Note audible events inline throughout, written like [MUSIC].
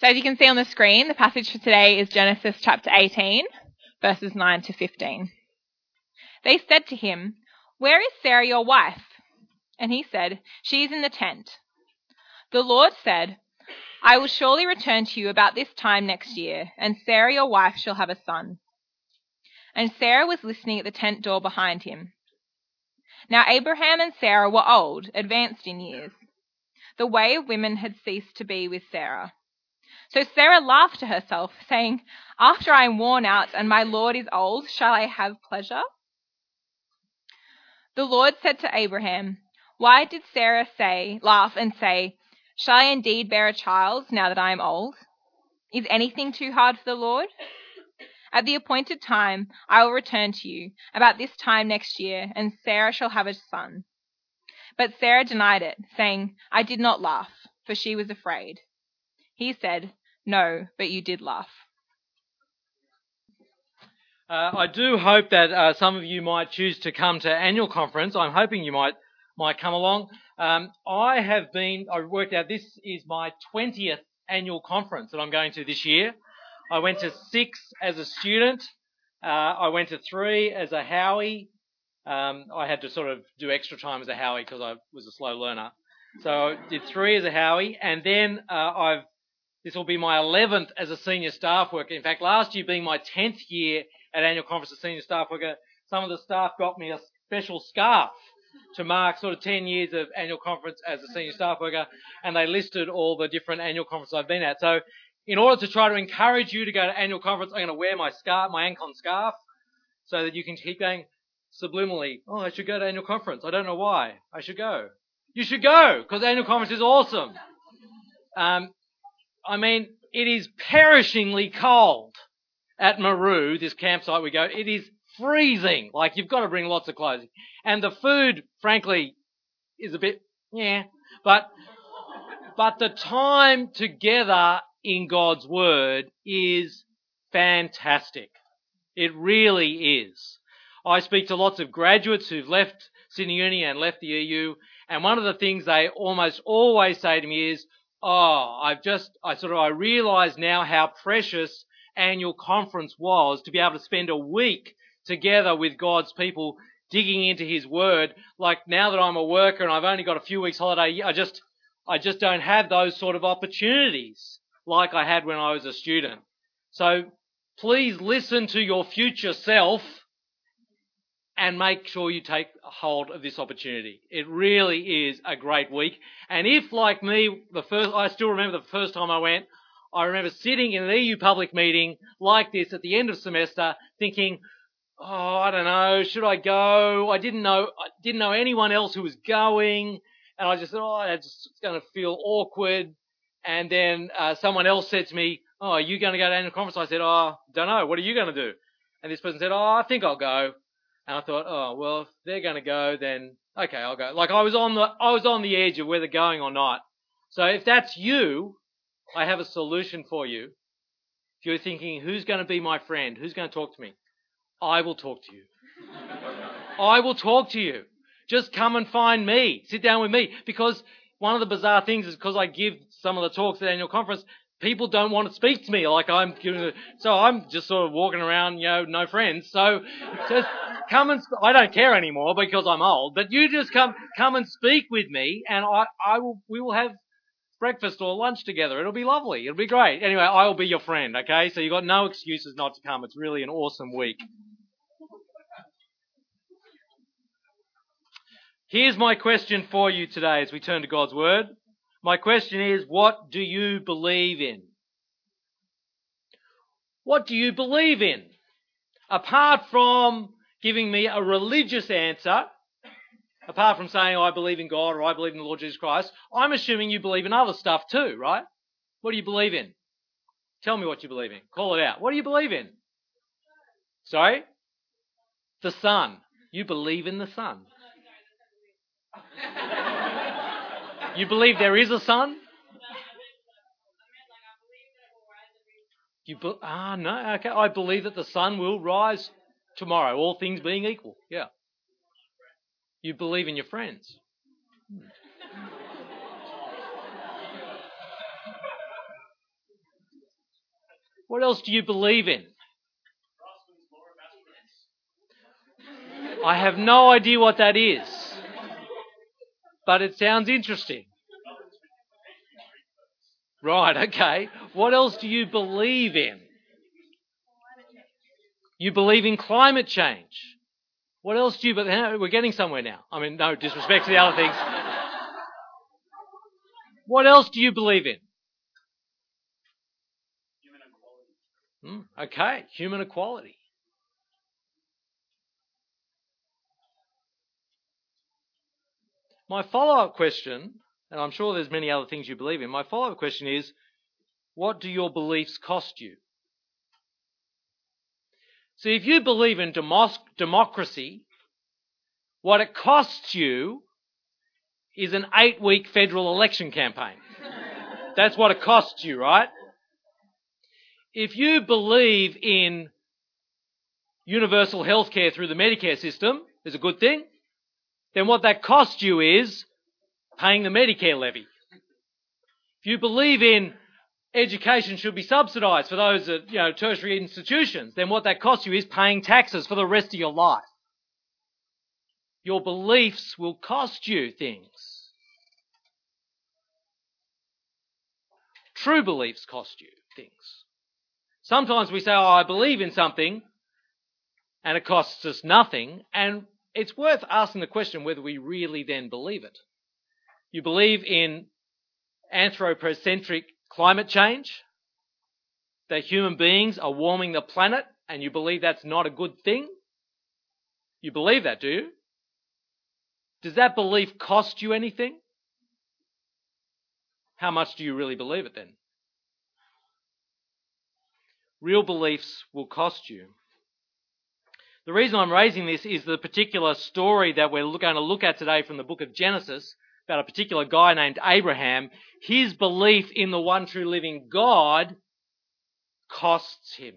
So as you can see on the screen, the passage for today is Genesis chapter 18, verses 9 to 15. They said to him, Where is Sarah your wife? And he said, She is in the tent. The Lord said, I will surely return to you about this time next year, and Sarah your wife shall have a son. And Sarah was listening at the tent door behind him. Now Abraham and Sarah were old, advanced in years. The way of women had ceased to be with Sarah. So Sarah laughed to herself, saying, After I am worn out and my Lord is old, shall I have pleasure? The Lord said to Abraham, Why did Sarah say, laugh and say, Shall I indeed bear a child now that I am old? Is anything too hard for the Lord? At the appointed time I will return to you, about this time next year, and Sarah shall have a son. But Sarah denied it, saying, I did not laugh, for she was afraid. He said, No, but you did laugh. Uh, I do hope that uh, some of you might choose to come to annual conference. I'm hoping you might might come along. Um, I have been. I worked out this is my 20th annual conference that I'm going to this year. I went to six as a student. Uh, I went to three as a Howie. Um, I had to sort of do extra time as a Howie because I was a slow learner. So I did three as a Howie, and then uh, I've this will be my 11th as a senior staff worker. In fact, last year being my 10th year at annual conference as senior staff worker, some of the staff got me a special scarf to mark sort of 10 years of annual conference as a senior staff worker, and they listed all the different annual conferences I've been at. So, in order to try to encourage you to go to annual conference, I'm going to wear my scarf, my Ancon scarf, so that you can keep going subliminally. Oh, I should go to annual conference. I don't know why. I should go. You should go because annual conference is awesome. Um, I mean, it is perishingly cold at Merroo, this campsite we go. It is freezing. Like you've got to bring lots of clothing. And the food, frankly, is a bit, yeah. But, but the time together in God's Word is fantastic. It really is. I speak to lots of graduates who've left Sydney Uni and left the EU, and one of the things they almost always say to me is, oh, I've just, I sort of, I realise now how precious annual conference was to be able to spend a week together with God's people digging into His Word. Like now that I'm a worker and I've only got a few weeks holiday, I just, I just don't have those sort of opportunities like I had when I was a student. So please listen to your future self and make sure you take hold of this opportunity. It really is a great week. And if, like me, the first, I still remember the first time I went, I remember sitting in an EU public meeting like this at the end of semester thinking, oh, I don't know, should I go? I didn't know, I didn't know anyone else who was going. And I just thought, oh, it's going to feel awkward. And then uh, someone else said to me, oh, are you going to go to annual conference? I said, oh, don't know. What are you going to do? And this person said, oh, I think I'll go. And I thought, oh well, if they're going to go, then okay, I'll go. Like I was on the I was on the edge of whether going or not. So if that's you, I have a solution for you. If you're thinking, who's going to be my friend? Who's going to talk to me? I will talk to you. [LAUGHS] I will talk to you. Just come and find me. Sit down with me. Because one of the bizarre things is because I give some of the talks at annual conference, people don't want to speak to me like I'm so I'm just sort of walking around, you know, no friends. So just come and, I don't care anymore because I'm old, but you just come, come and speak with me and I, I will, we will have breakfast or lunch together. It'll be lovely. It'll be great. Anyway, I will be your friend, okay? So you've got no excuses not to come. It's really an awesome week. Here's my question for you today as we turn to God's Word. My question is, what do you believe in? What do you believe in? Apart from giving me a religious answer, apart from saying I believe in God or I believe in the Lord Jesus Christ, I'm assuming you believe in other stuff too, right? What do you believe in? Tell me what you believe in. Call it out. What do you believe in? Sorry? The sun. You believe in the sun. [LAUGHS] You believe there is a sun? You be, ah no okay I believe that the sun will rise tomorrow, all things being equal. Yeah. You believe in your friends. What else do you believe in? I have no idea what that is, but it sounds interesting. Right, okay. What else do you believe in? You believe in climate change. What else do you believe? We're getting somewhere now. I mean, no disrespect to the other things. What else do you believe in? Human equality. Okay, human equality. My follow up question, and I'm sure there's many other things you believe in, my follow up question is what do your beliefs cost you? See, if you believe in democracy, what it costs you is an eight week federal election campaign. [LAUGHS] That's what it costs you, right? If you believe in universal health care through the Medicare system, is a good thing then what that costs you is paying the Medicare levy. If you believe in education should be subsidised for those at you know, tertiary institutions, then what that costs you is paying taxes for the rest of your life. Your beliefs will cost you things. True beliefs cost you things. Sometimes we say, oh, I believe in something, and it costs us nothing, and it's worth asking the question whether we really then believe it. You believe in anthropocentric climate change, that human beings are warming the planet, and you believe that's not a good thing? You believe that, do you? Does that belief cost you anything? How much do you really believe it then? Real beliefs will cost you. The reason I'm raising this is the particular story that we're going to look at today from the book of Genesis about a particular guy named Abraham. His belief in the one true living God costs him.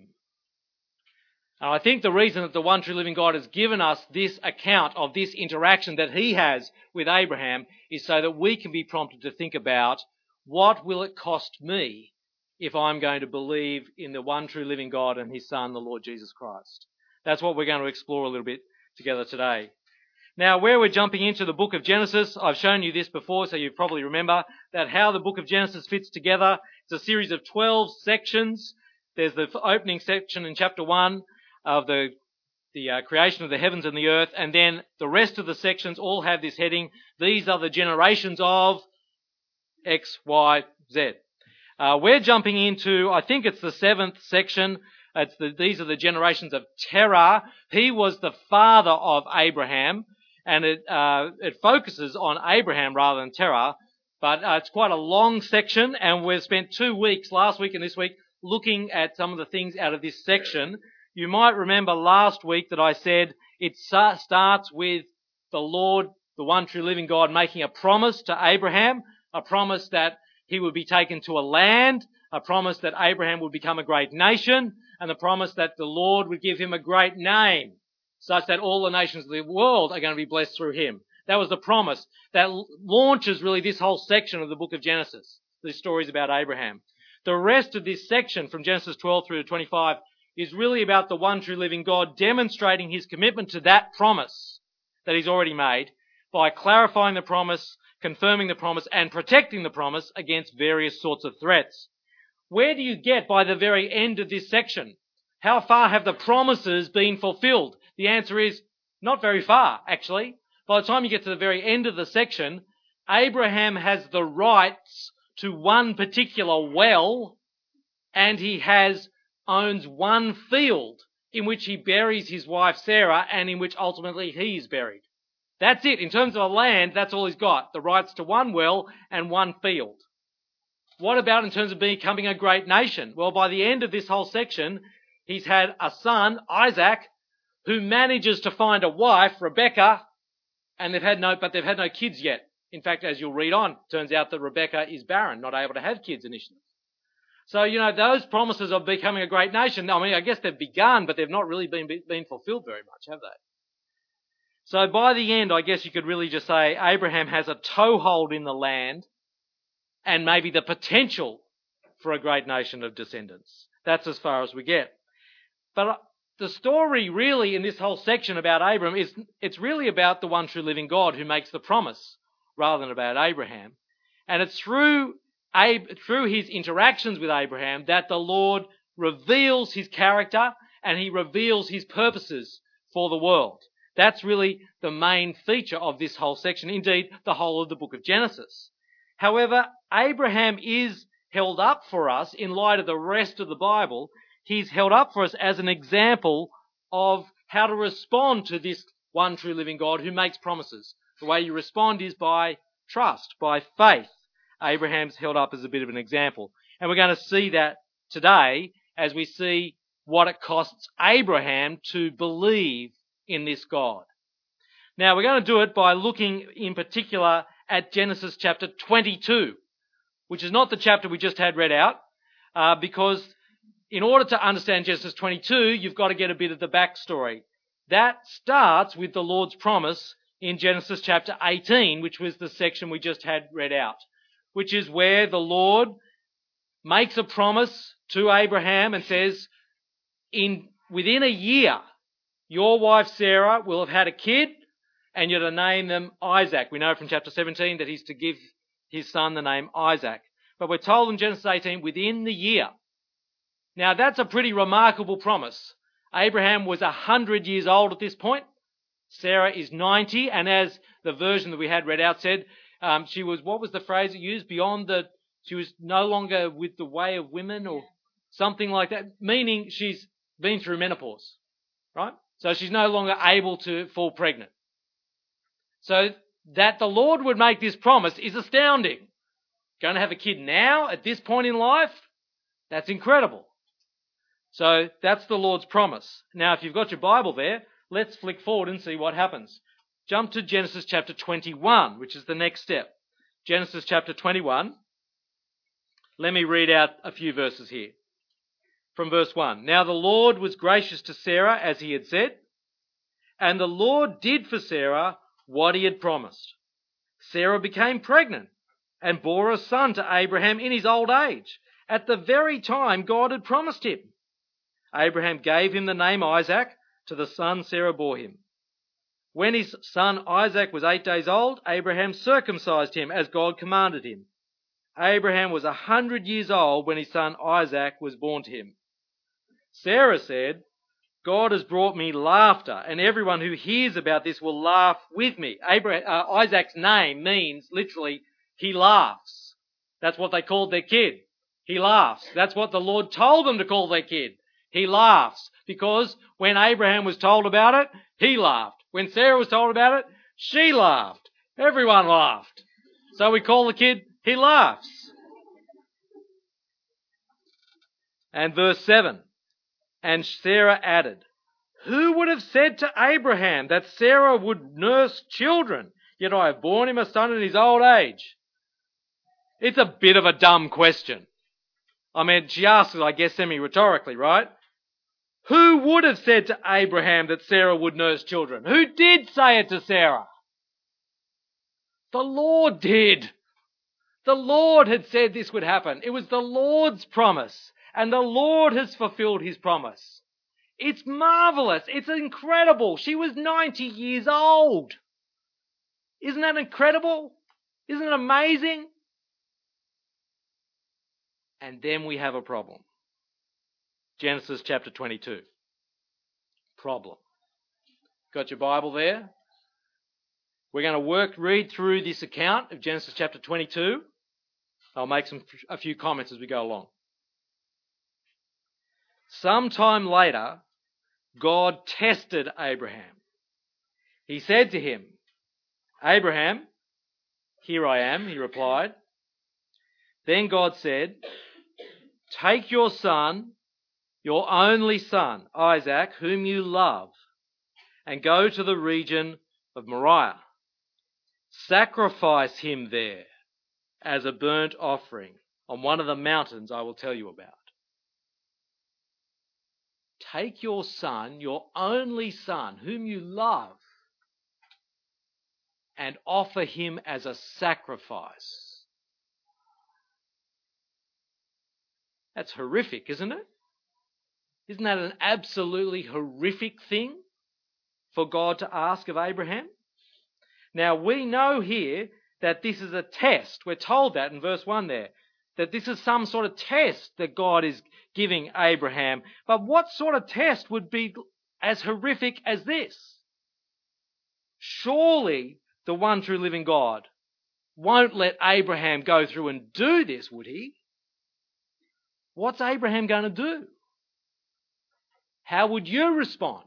And I think the reason that the one true living God has given us this account of this interaction that he has with Abraham is so that we can be prompted to think about what will it cost me if I'm going to believe in the one true living God and his son, the Lord Jesus Christ. That's what we're going to explore a little bit together today. Now, where we're jumping into the book of Genesis, I've shown you this before, so you probably remember that how the book of Genesis fits together. It's a series of 12 sections. There's the opening section in chapter 1 of the, the uh, creation of the heavens and the earth, and then the rest of the sections all have this heading. These are the generations of X, Y, Z. Uh, we're jumping into, I think it's the seventh section, the, these are the generations of Terah. He was the father of Abraham, and it, uh, it focuses on Abraham rather than Terah. But uh, it's quite a long section, and we've spent two weeks, last week and this week, looking at some of the things out of this section. You might remember last week that I said it starts with the Lord, the one true living God, making a promise to Abraham, a promise that he would be taken to a land, a promise that Abraham would become a great nation, and the promise that the Lord would give him a great name, such that all the nations of the world are going to be blessed through him. That was the promise that launches really this whole section of the book of Genesis, these stories about Abraham. The rest of this section from Genesis 12 through to 25 is really about the one true living God demonstrating his commitment to that promise that he's already made by clarifying the promise, confirming the promise, and protecting the promise against various sorts of threats. Where do you get by the very end of this section? How far have the promises been fulfilled? The answer is not very far, actually. By the time you get to the very end of the section, Abraham has the rights to one particular well, and he has owns one field in which he buries his wife Sarah and in which ultimately he is buried. That's it. In terms of a land, that's all he's got. The rights to one well and one field. What about in terms of becoming a great nation? Well, by the end of this whole section, he's had a son, Isaac, who manages to find a wife, Rebecca, and they've had no, but they've had no kids yet. In fact, as you'll read on, turns out that Rebecca is barren, not able to have kids initially. So, you know, those promises of becoming a great nation, I mean, I guess they've begun, but they've not really been, been fulfilled very much, have they? So by the end, I guess you could really just say Abraham has a toehold in the land and maybe the potential for a great nation of descendants. That's as far as we get. But uh, the story really in this whole section about Abram is it's really about the one true living God who makes the promise rather than about Abraham. And it's through Ab- through his interactions with Abraham that the Lord reveals his character and he reveals his purposes for the world. That's really the main feature of this whole section, indeed, the whole of the book of Genesis. However, Abraham is held up for us in light of the rest of the Bible. He's held up for us as an example of how to respond to this one true living God who makes promises. The way you respond is by trust, by faith. Abraham's held up as a bit of an example. And we're going to see that today as we see what it costs Abraham to believe in this God. Now we're going to do it by looking in particular at Genesis chapter 22, which is not the chapter we just had read out, uh, because in order to understand Genesis 22, you've got to get a bit of the backstory. That starts with the Lord's promise in Genesis chapter 18, which was the section we just had read out, which is where the Lord makes a promise to Abraham and says, in within a year, your wife Sarah will have had a kid, and you're to name them Isaac. We know from chapter 17 that he's to give his son the name Isaac. But we're told in Genesis 18, within the year. Now that's a pretty remarkable promise. Abraham was a hundred years old at this point. Sarah is 90, and as the version that we had read out said, um, she was, what was the phrase it used? Beyond the, she was no longer with the way of women or something like that, meaning she's been through menopause, right? So she's no longer able to fall pregnant. So that the Lord would make this promise is astounding. Going to have a kid now at this point in life? That's incredible. So that's the Lord's promise. Now, if you've got your Bible there, let's flick forward and see what happens. Jump to Genesis chapter 21, which is the next step. Genesis chapter 21. Let me read out a few verses here from verse 1. Now the Lord was gracious to Sarah as he had said, and the Lord did for Sarah what he had promised. Sarah became pregnant and bore a son to Abraham in his old age, at the very time God had promised him. Abraham gave him the name Isaac to the son Sarah bore him. When his son Isaac was eight days old, Abraham circumcised him as God commanded him. Abraham was a hundred years old when his son Isaac was born to him. Sarah said, God has brought me laughter, and everyone who hears about this will laugh with me. Abraham, uh, Isaac's name means literally, he laughs. That's what they called their kid. He laughs. That's what the Lord told them to call their kid. He laughs. Because when Abraham was told about it, he laughed. When Sarah was told about it, she laughed. Everyone laughed. So we call the kid, he laughs. And verse 7. And Sarah added, Who would have said to Abraham that Sarah would nurse children? Yet I have borne him a son in his old age. It's a bit of a dumb question. I mean, she asks it, I guess, semi-rhetorically, right? Who would have said to Abraham that Sarah would nurse children? Who did say it to Sarah? The Lord did. The Lord had said this would happen. It was the Lord's promise and the Lord has fulfilled his promise. It's marvelous. It's incredible. She was 90 years old. Isn't that incredible? Isn't it amazing? And then we have a problem. Genesis chapter 22. Problem. Got your Bible there? We're going to work, read through this account of Genesis chapter 22. I'll make some, a few comments as we go along. Sometime later, God tested Abraham. He said to him, Abraham, here I am, he replied. Then God said, Take your son, your only son, Isaac, whom you love, and go to the region of Moriah. Sacrifice him there as a burnt offering on one of the mountains I will tell you about. Take your son, your only son, whom you love, and offer him as a sacrifice. That's horrific, isn't it? Isn't that an absolutely horrific thing for God to ask of Abraham? Now we know here that this is a test. We're told that in verse 1 there. That this is some sort of test that God is giving Abraham. But what sort of test would be as horrific as this? Surely the one true living God won't let Abraham go through and do this, would he? What's Abraham going to do? How would you respond?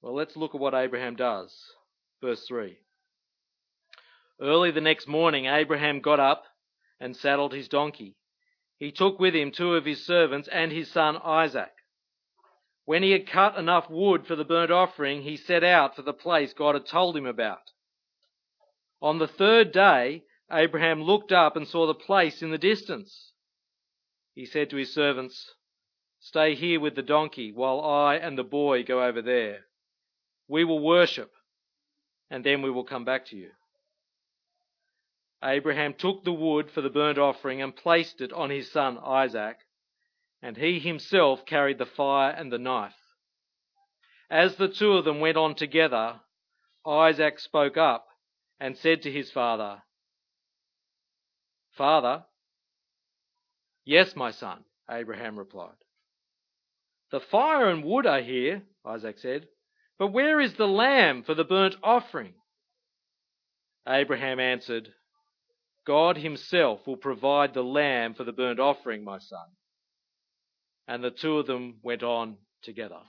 Well, let's look at what Abraham does. Verse 3. Early the next morning, Abraham got up and saddled his donkey. He took with him two of his servants and his son Isaac. When he had cut enough wood for the burnt offering, he set out for the place God had told him about. On the third day, Abraham looked up and saw the place in the distance. He said to his servants, Stay here with the donkey while I and the boy go over there. We will worship, and then we will come back to you. Abraham took the wood for the burnt offering and placed it on his son Isaac, and he himself carried the fire and the knife. As the two of them went on together, Isaac spoke up and said to his father, Father, yes, my son, Abraham replied. The fire and wood are here, Isaac said, but where is the lamb for the burnt offering? Abraham answered, God himself will provide the lamb for the burnt offering, my son. And the two of them went on together.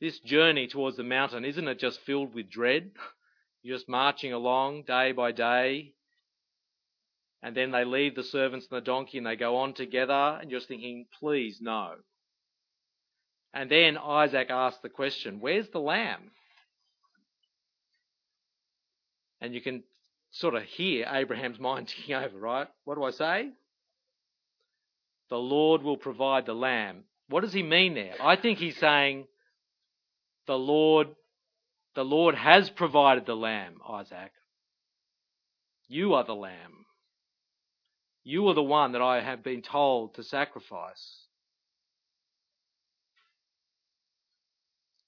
This journey towards the mountain, isn't it just filled with dread? [LAUGHS] You're just marching along day by day. And then they leave the servants and the donkey and they go on together, and you're just thinking, please, no. And then Isaac asks the question, Where's the lamb? And you can sort of hear Abraham's mind [LAUGHS] ticking over, right? What do I say? The Lord will provide the lamb. What does he mean there? I think he's saying the Lord the Lord has provided the lamb, Isaac. You are the lamb. You are the one that I have been told to sacrifice.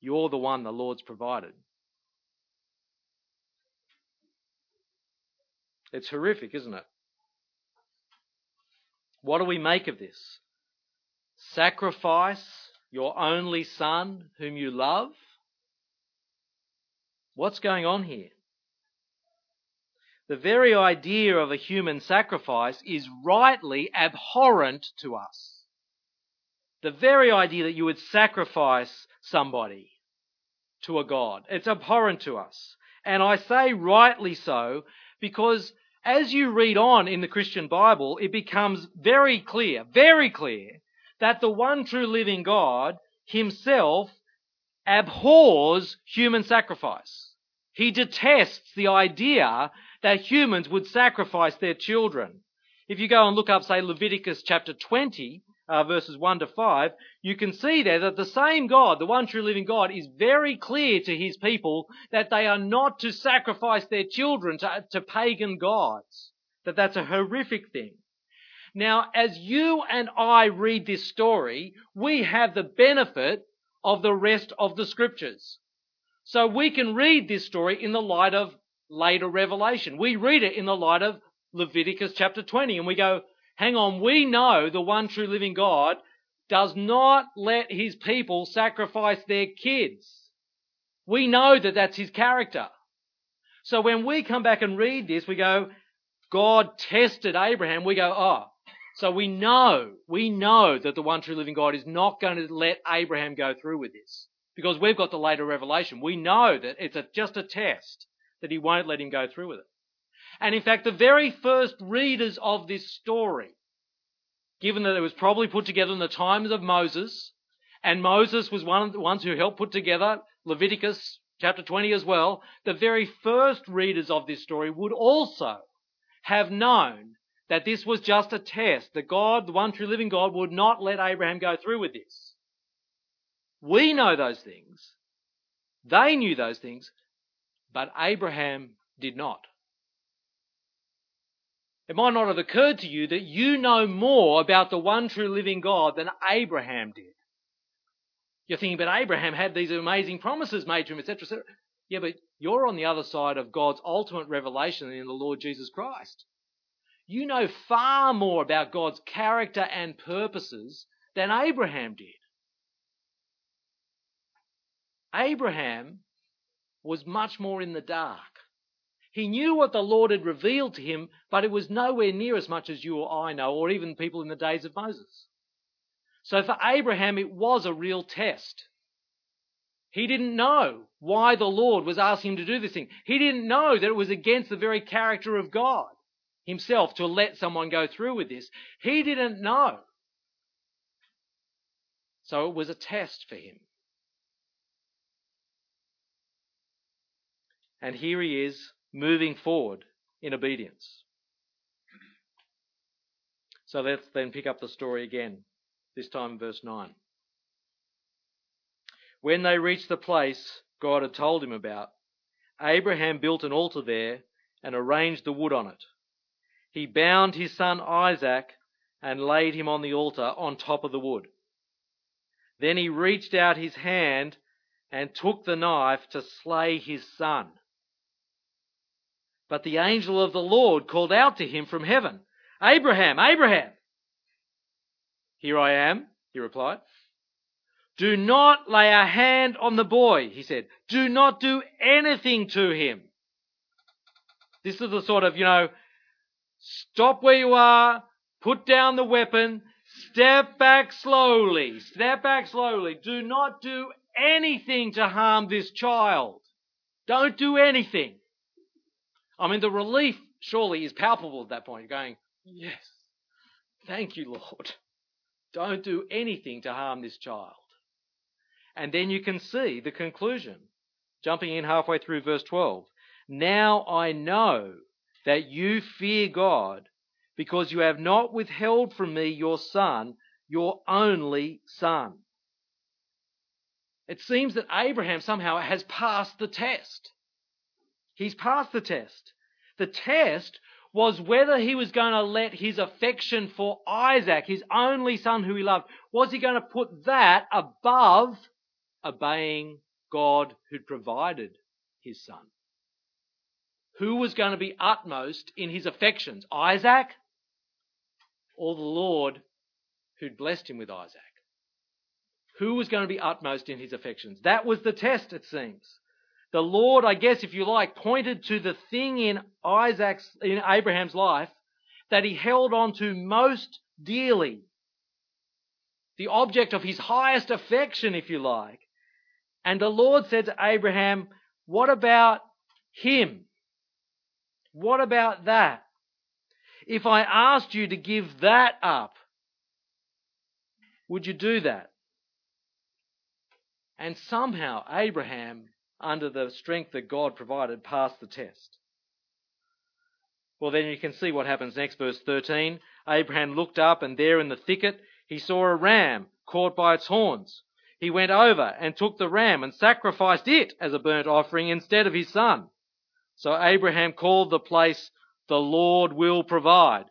You're the one the Lord's provided. It's horrific, isn't it? What do we make of this? Sacrifice your only son whom you love? What's going on here? The very idea of a human sacrifice is rightly abhorrent to us. The very idea that you would sacrifice somebody to a God. It's abhorrent to us. And I say rightly so because as you read on in the Christian Bible, it becomes very clear, very clear, that the one true living God himself abhors human sacrifice. He detests the idea that humans would sacrifice their children. If you go and look up, say, Leviticus chapter 20, uh, verses 1 to 5, you can see there that the same God, the one true living God, is very clear to his people that they are not to sacrifice their children to, to pagan gods. That that's a horrific thing. Now, as you and I read this story, we have the benefit of the rest of the scriptures. So we can read this story in the light of later revelation. We read it in the light of Leviticus chapter 20 and we go, hang on, we know the one true living God does not let his people sacrifice their kids. We know that that's his character. So when we come back and read this, we go, God tested Abraham. We go, oh, so we know, we know that the one true living God is not going to let Abraham go through with this. Because we've got the later revelation. We know that it's a, just a test, that he won't let him go through with it. And in fact, the very first readers of this story, given that it was probably put together in the times of Moses, and Moses was one of the ones who helped put together Leviticus chapter 20 as well, the very first readers of this story would also have known that this was just a test, that God, the one true living God, would not let Abraham go through with this. We know those things. They knew those things, but Abraham did not. It might not have occurred to you that you know more about the one true living God than Abraham did. You're thinking, but Abraham had these amazing promises made to him, etc., etc. Yeah, but you're on the other side of God's ultimate revelation in the Lord Jesus Christ. You know far more about God's character and purposes than Abraham did. Abraham was much more in the dark. He knew what the Lord had revealed to him, but it was nowhere near as much as you or I know, or even people in the days of Moses. So for Abraham, it was a real test. He didn't know why the Lord was asking him to do this thing. He didn't know that it was against the very character of God himself to let someone go through with this. He didn't know. So it was a test for him. And here he is moving forward in obedience. So let's then pick up the story again, this time verse 9. When they reached the place God had told him about, Abraham built an altar there and arranged the wood on it. He bound his son Isaac and laid him on the altar on top of the wood. Then he reached out his hand and took the knife to slay his son. But the angel of the Lord called out to him from heaven, Abraham, Abraham! Here I am, he replied. Do not lay a hand on the boy, he said. Do not do anything to him. This is the sort of, you know, stop where you are, put down the weapon, step back slowly, step back slowly. Do not do anything to harm this child. Don't do anything. I mean, the relief surely is palpable at that point. Going, yes, thank you, Lord. Don't do anything to harm this child. And then you can see the conclusion, jumping in halfway through verse 12. Now I know that you fear God because you have not withheld from me your son, your only son. It seems that Abraham somehow has passed the test. He's passed the test. The test was whether he was going to let his affection for Isaac, his only son who he loved, was he going to put that above obeying God who'd provided his son? Who was going to be utmost in his affections? Isaac or the Lord who'd blessed him with Isaac? Who was going to be utmost in his affections? That was the test, it seems. The Lord, I guess, if you like, pointed to the thing in Isaac's, in Abraham's life that he held on to most dearly. The object of his highest affection, if you like. And the Lord said to Abraham, What about him? What about that? If I asked you to give that up, would you do that? And somehow Abraham, under the strength that God provided, passed the test. Well, then you can see what happens next, verse 13. Abraham looked up, and there in the thicket he saw a ram caught by its horns he went over and took the ram and sacrificed it as a burnt offering instead of his son. So Abraham called the place, the Lord will provide.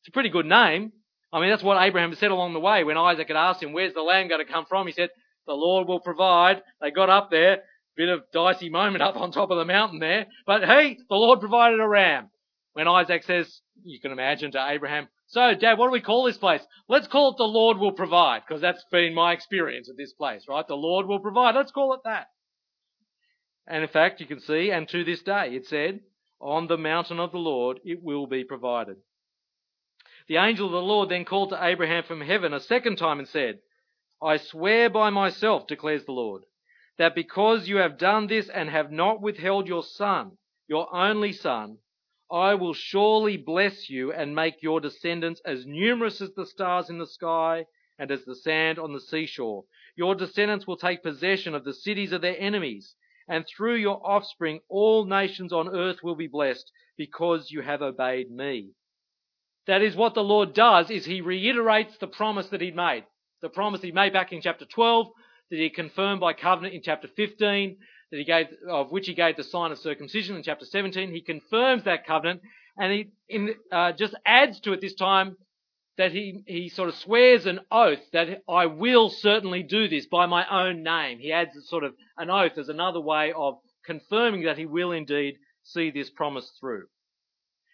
It's a pretty good name. I mean, that's what Abraham said along the way when Isaac had asked him, where's the lamb going to come from? He said, the Lord will provide. They got up there, bit of dicey moment up on top of the mountain there, but hey, the Lord provided a ram. When Isaac says, you can imagine to Abraham, so, Dad, what do we call this place? Let's call it the Lord will provide, because that's been my experience at this place, right? The Lord will provide. Let's call it that. And in fact, you can see, and to this day, it said, on the mountain of the Lord it will be provided. The angel of the Lord then called to Abraham from heaven a second time and said, I swear by myself, declares the Lord, that because you have done this and have not withheld your son, your only son, I will surely bless you and make your descendants as numerous as the stars in the sky and as the sand on the seashore. Your descendants will take possession of the cities of their enemies, and through your offspring all nations on earth will be blessed because you have obeyed me. That is what the Lord does is he reiterates the promise that he'd made. The promise he made back in chapter 12 that he confirmed by covenant in chapter 15 that he gave, of which he gave the sign of circumcision in chapter 17. He confirms that covenant And he in, uh, just adds to it this time that he, he sort of swears an oath that I will certainly do this by my own name. He adds sort of an oath as another way of confirming that he will indeed see this promise through.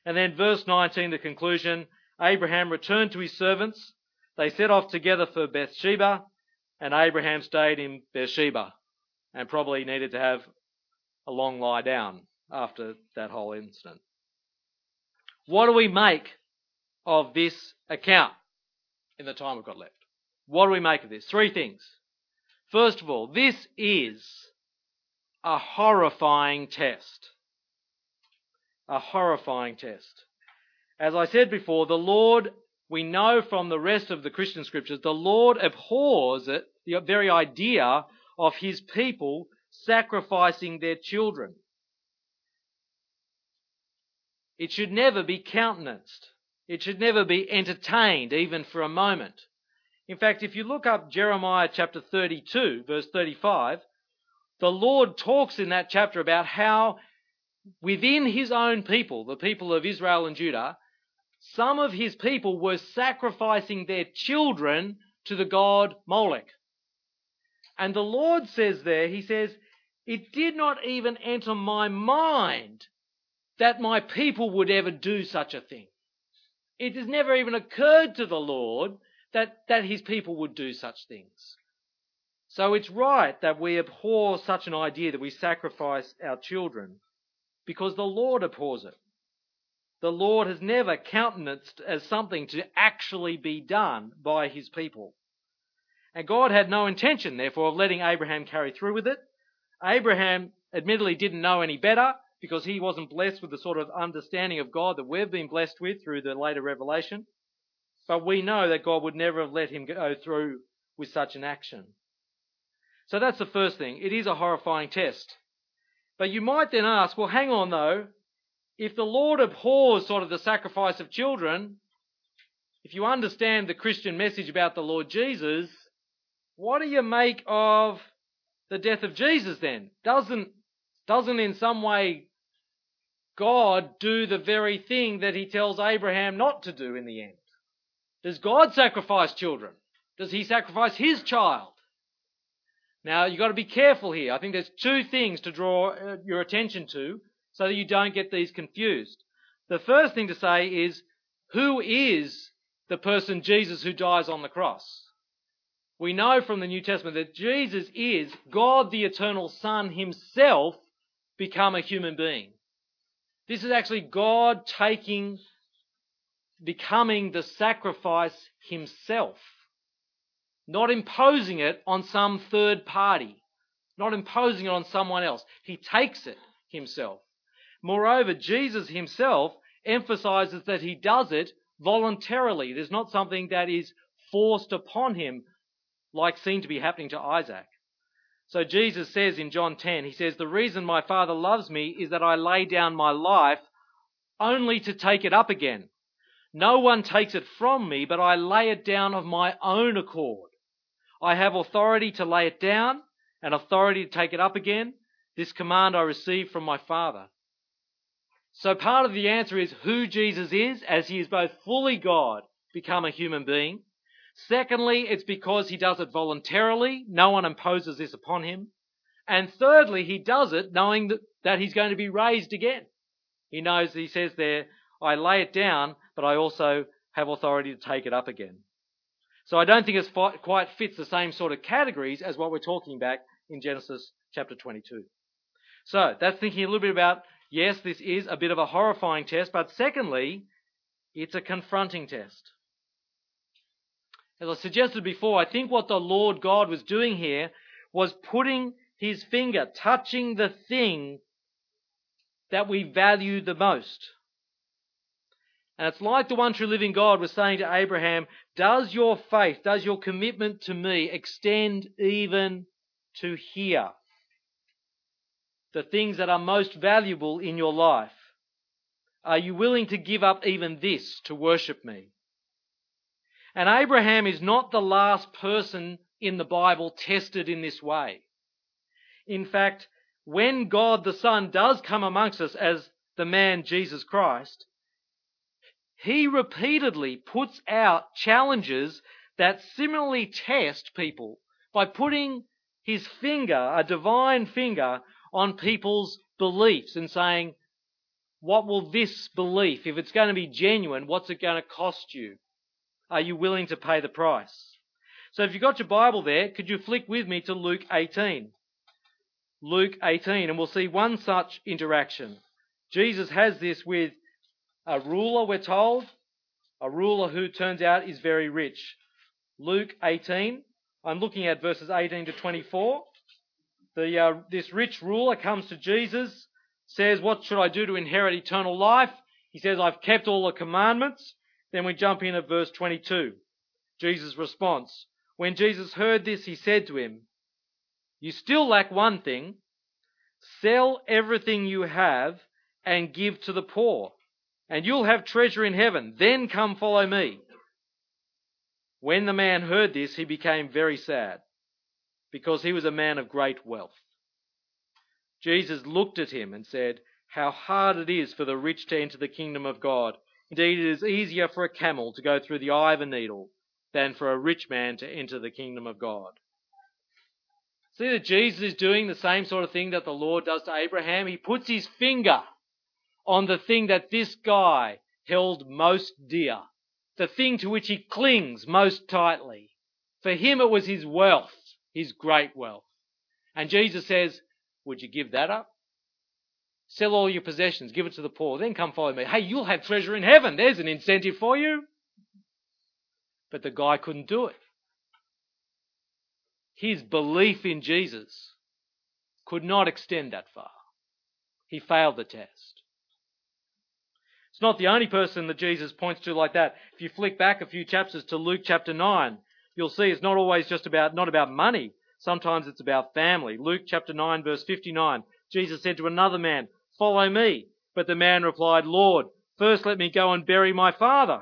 And then verse 19, the conclusion, Abraham returned to his servants. They set off together for Beersheba, and Abraham stayed in Beersheba and probably needed to have a long lie down after that whole incident. What do we make of this account in the time we've got left? What do we make of this? Three things. First of all, this is a horrifying test. A horrifying test. As I said before, the Lord, we know from the rest of the Christian scriptures, the Lord abhors it, the very idea of his people sacrificing their children. It should never be countenanced. It should never be entertained, even for a moment. In fact, if you look up Jeremiah chapter 32, verse 35, the Lord talks in that chapter about how within his own people, the people of Israel and Judah, some of his people were sacrificing their children to the god Molech. And the Lord says there, He says, it did not even enter my mind that my people would ever do such a thing. It has never even occurred to the Lord that, that his people would do such things. So it's right that we abhor such an idea that we sacrifice our children because the Lord abhors it. The Lord has never countenanced as something to actually be done by his people. And God had no intention, therefore, of letting Abraham carry through with it. Abraham admittedly didn't know any better because he wasn't blessed with the sort of understanding of God that we've been blessed with through the later revelation. But we know that God would never have let him go through with such an action. So that's the first thing. It is a horrifying test. But you might then ask, well, hang on though. If the Lord abhors sort of the sacrifice of children, if you understand the Christian message about the Lord Jesus, what do you make of the death of Jesus then? Doesn't, doesn't in some way God do the very thing that he tells Abraham not to do in the end? Does God sacrifice children? Does he sacrifice his child? Now, you've got to be careful here. I think there's two things to draw uh, your attention to so that you don't get these confused. The first thing to say is, who is the person Jesus who dies on the cross? We know from the New Testament that Jesus is God the eternal Son himself become a human being. This is actually God taking, becoming the sacrifice himself. Not imposing it on some third party. Not imposing it on someone else. He takes it himself. Moreover, Jesus himself emphasizes that he does it voluntarily. There's not something that is forced upon him, like seemed to be happening to Isaac. So Jesus says in John 10, he says, The reason my Father loves me is that I lay down my life only to take it up again. No one takes it from me, but I lay it down of my own accord. I have authority to lay it down and authority to take it up again. This command I received from my Father. So part of the answer is who Jesus is, as he is both fully God, become a human being, Secondly, it's because he does it voluntarily. No one imposes this upon him. And thirdly, he does it knowing that, that he's going to be raised again. He knows, he says there, I lay it down, but I also have authority to take it up again. So I don't think it quite fits the same sort of categories as what we're talking about in Genesis chapter 22. So that's thinking a little bit about, yes, this is a bit of a horrifying test, but secondly, it's a confronting test. As I suggested before, I think what the Lord God was doing here was putting his finger, touching the thing that we value the most. And it's like the one true living God was saying to Abraham, does your faith, does your commitment to me extend even to here? The things that are most valuable in your life. Are you willing to give up even this to worship me? And Abraham is not the last person in the Bible tested in this way. In fact, when God the Son does come amongst us as the man Jesus Christ, he repeatedly puts out challenges that similarly test people by putting his finger, a divine finger, on people's beliefs and saying, what will this belief, if it's going to be genuine, what's it going to cost you? Are you willing to pay the price? So if you've got your Bible there, could you flick with me to Luke 18? Luke 18, and we'll see one such interaction. Jesus has this with a ruler, we're told, a ruler who turns out is very rich. Luke 18, I'm looking at verses 18 to 24. The, uh, this rich ruler comes to Jesus, says, What should I do to inherit eternal life? He says, I've kept all the commandments. Then we jump in at verse 22. Jesus' response. When Jesus heard this, he said to him, You still lack one thing. Sell everything you have and give to the poor, and you'll have treasure in heaven. Then come follow me. When the man heard this, he became very sad, because he was a man of great wealth. Jesus looked at him and said, How hard it is for the rich to enter the kingdom of God. Indeed, it is easier for a camel to go through the eye of a needle than for a rich man to enter the kingdom of God. See that Jesus is doing the same sort of thing that the Lord does to Abraham. He puts his finger on the thing that this guy held most dear, the thing to which he clings most tightly. For him, it was his wealth, his great wealth. And Jesus says, Would you give that up? Sell all your possessions, give it to the poor, then come follow me. Hey, you'll have treasure in heaven. There's an incentive for you. But the guy couldn't do it. His belief in Jesus could not extend that far. He failed the test. It's not the only person that Jesus points to like that. If you flick back a few chapters to Luke chapter 9, you'll see it's not always just about, not about money. Sometimes it's about family. Luke chapter 9 verse 59. Jesus said to another man, follow me. But the man replied, Lord, first let me go and bury my father.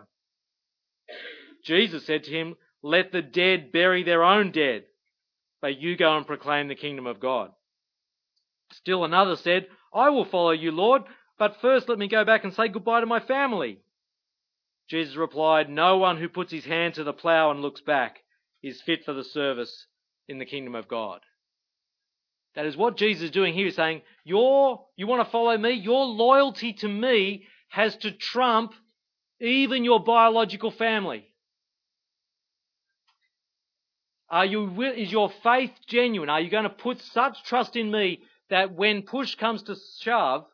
Jesus said to him, let the dead bury their own dead, but you go and proclaim the kingdom of God. Still another said, I will follow you, Lord, but first let me go back and say goodbye to my family. Jesus replied, No one who puts his hand to the plough and looks back is fit for the service in the kingdom of God. That is what Jesus is doing here. He's saying, your, you want to follow me? Your loyalty to me has to trump even your biological family. Are you, is your faith genuine? Are you going to put such trust in me that when push comes to shove,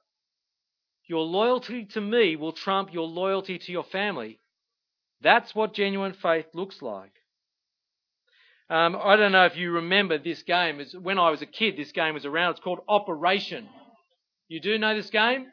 your loyalty to me will trump your loyalty to your family. That's what genuine faith looks like. Um, I don't know if you remember this game. It's, when I was a kid, this game was around. It's called Operation. You do know this game?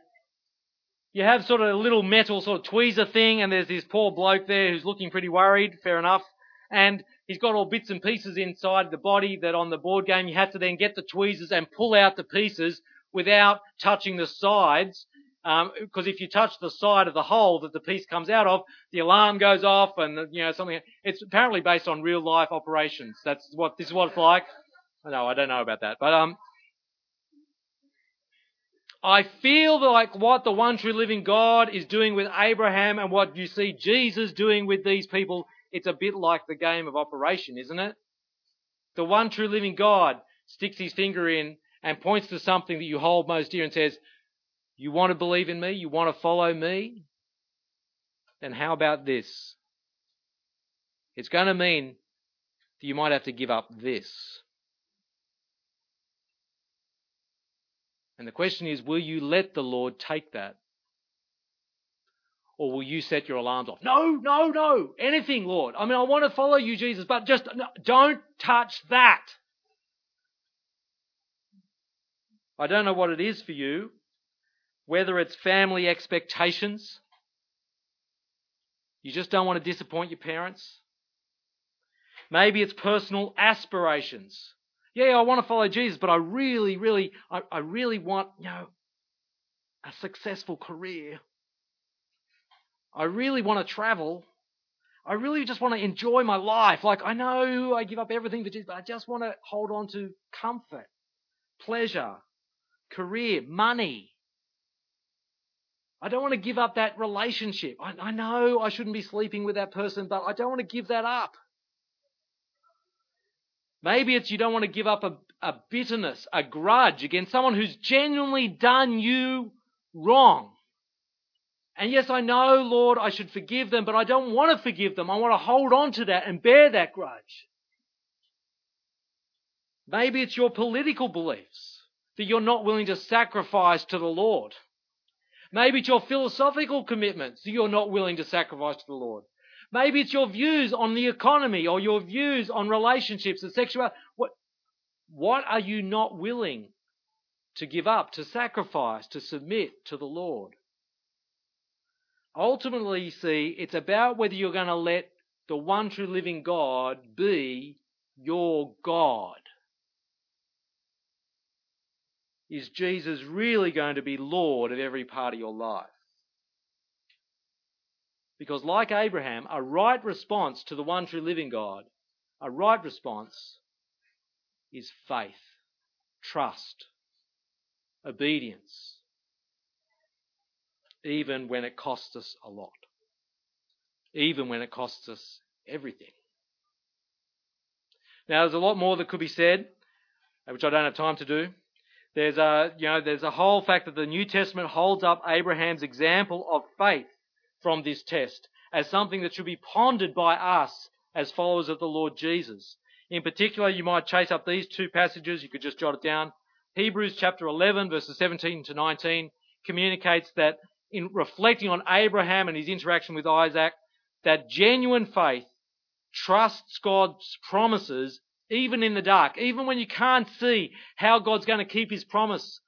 You have sort of a little metal sort of tweezer thing, and there's this poor bloke there who's looking pretty worried. Fair enough. And he's got all bits and pieces inside the body that on the board game you have to then get the tweezers and pull out the pieces without touching the sides because um, if you touch the side of the hole that the piece comes out of, the alarm goes off, and you know something. It's apparently based on real life operations. That's what this is what it's like. No, I don't know about that, but um, I feel like what the one true living God is doing with Abraham and what you see Jesus doing with these people, it's a bit like the game of operation, isn't it? The one true living God sticks his finger in and points to something that you hold most dear and says, you want to believe in me? You want to follow me? Then how about this? It's going to mean that you might have to give up this. And the question is will you let the Lord take that? Or will you set your alarms off? No, no, no. Anything, Lord. I mean, I want to follow you, Jesus, but just no, don't touch that. I don't know what it is for you, whether it's family expectations, you just don't want to disappoint your parents. Maybe it's personal aspirations. Yeah, I want to follow Jesus, but I really, really, I, I really want, you know, a successful career. I really want to travel. I really just want to enjoy my life. Like, I know I give up everything for Jesus, but I just want to hold on to comfort, pleasure, career, money. I don't want to give up that relationship. I, I know I shouldn't be sleeping with that person, but I don't want to give that up. Maybe it's you don't want to give up a, a bitterness, a grudge against someone who's genuinely done you wrong. And yes, I know, Lord, I should forgive them, but I don't want to forgive them. I want to hold on to that and bear that grudge. Maybe it's your political beliefs that you're not willing to sacrifice to the Lord. Maybe it's your philosophical commitments that you're not willing to sacrifice to the Lord. Maybe it's your views on the economy or your views on relationships and sexuality. What, what are you not willing to give up, to sacrifice, to submit to the Lord? Ultimately, you see, it's about whether you're going to let the one true living God be your God. Is Jesus really going to be Lord of every part of your life? Because, like Abraham, a right response to the one true living God, a right response is faith, trust, obedience, even when it costs us a lot, even when it costs us everything. Now, there's a lot more that could be said, which I don't have time to do. There's a, you know, there's a whole fact that the New Testament holds up Abraham's example of faith from this test as something that should be pondered by us as followers of the Lord Jesus. In particular, you might chase up these two passages. You could just jot it down. Hebrews chapter 11 verses 17 to 19 communicates that in reflecting on Abraham and his interaction with Isaac, that genuine faith trusts God's promises even in the dark, even when you can't see how God's going to keep his promise.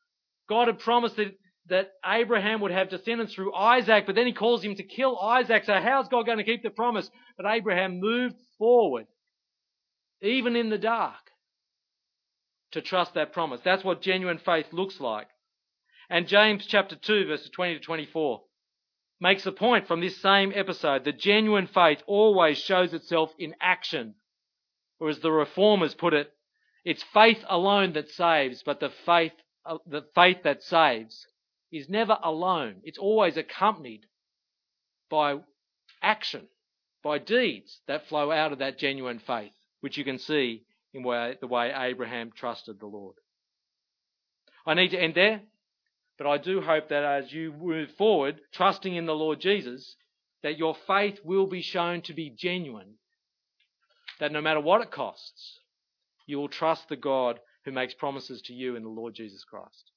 God had promised that, that Abraham would have descendants through Isaac, but then he calls him to kill Isaac. So how's God going to keep the promise? But Abraham moved forward, even in the dark, to trust that promise. That's what genuine faith looks like. And James chapter 2 verses 20 to 24 makes a point from this same episode that genuine faith always shows itself in action or as the reformers put it, it's faith alone that saves, but the faith, uh, the faith that saves is never alone. It's always accompanied by action, by deeds that flow out of that genuine faith, which you can see in way, the way Abraham trusted the Lord. I need to end there, but I do hope that as you move forward, trusting in the Lord Jesus, that your faith will be shown to be genuine that no matter what it costs, you will trust the God who makes promises to you in the Lord Jesus Christ.